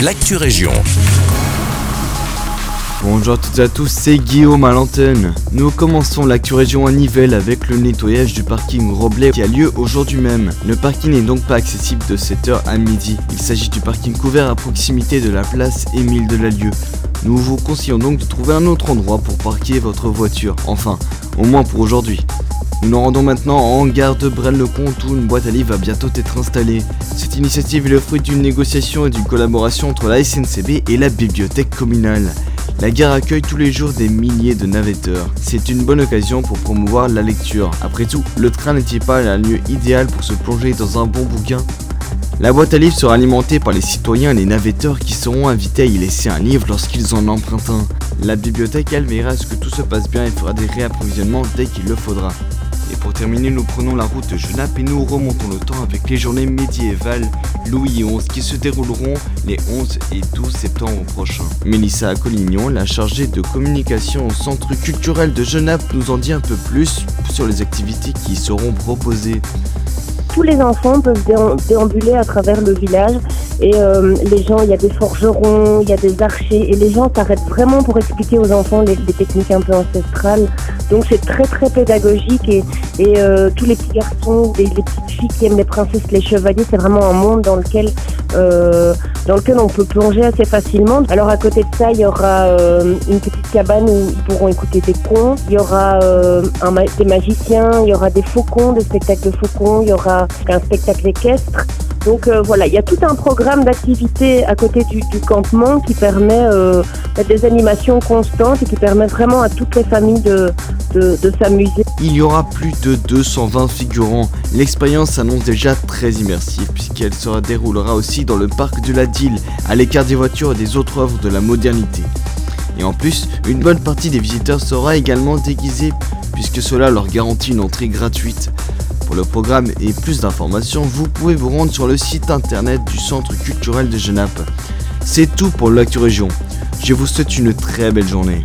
l'actu région. Bonjour à toutes et à tous, c'est Guillaume à l'antenne. Nous commençons l'actu région à Nivelles avec le nettoyage du parking Roblet qui a lieu aujourd'hui même. Le parking n'est donc pas accessible de 7h à midi. Il s'agit du parking couvert à proximité de la place Émile Delalieu. Nous vous conseillons donc de trouver un autre endroit pour parquer votre voiture. Enfin, au moins pour aujourd'hui. Nous nous rendons maintenant en gare de Braine-le-Comte où une boîte à livres va bientôt être installée. Cette initiative est le fruit d'une négociation et d'une collaboration entre la SNCB et la bibliothèque communale. La gare accueille tous les jours des milliers de navetteurs. C'est une bonne occasion pour promouvoir la lecture. Après tout, le train n'est-il pas un lieu idéal pour se plonger dans un bon bouquin La boîte à livres sera alimentée par les citoyens et les navetteurs qui seront invités à y laisser un livre lorsqu'ils en empruntent un. La bibliothèque, elle, veillera à ce que tout se passe bien et fera des réapprovisionnements dès qu'il le faudra. Et pour terminer, nous prenons la route de Genappe et nous remontons le temps avec les journées médiévales Louis XI qui se dérouleront les 11 et 12 septembre prochains. Mélissa Collignon, la chargée de communication au Centre culturel de Genappe, nous en dit un peu plus sur les activités qui y seront proposées tous les enfants peuvent déambuler à travers le village et euh, les gens, il y a des forgerons, il y a des archers et les gens s'arrêtent vraiment pour expliquer aux enfants les, techniques un peu ancestrales. Donc c'est très très pédagogique et, et euh, tous les petits garçons, les, les, petites filles qui aiment les princesses, les chevaliers, c'est vraiment un monde dans lequel euh, dans lequel on peut plonger assez facilement. Alors à côté de ça, il y aura euh, une petite cabane où ils pourront écouter des contes, il y aura euh, des magiciens, il y aura des faucons, des spectacles de faucons, il y aura un spectacle équestre. Donc euh, voilà, il y a tout un programme d'activités à côté du, campement qui permet euh, des animations constantes et qui permet vraiment à toutes les familles de, de, de s'amuser. Il y aura plus de 220 figurants. L'expérience s'annonce déjà très immersive puisqu'elle se déroulera aussi dans le parc de la Dille, à l'écart des voitures et des autres œuvres de la modernité. Et en plus, une bonne partie des visiteurs sera également déguisée puisque cela leur garantit une entrée gratuite. Pour le programme et plus d'informations, vous pouvez vous rendre sur le site internet du Centre culturel de Genappe. C'est tout pour l'actu région. Je vous souhaite une très belle journée.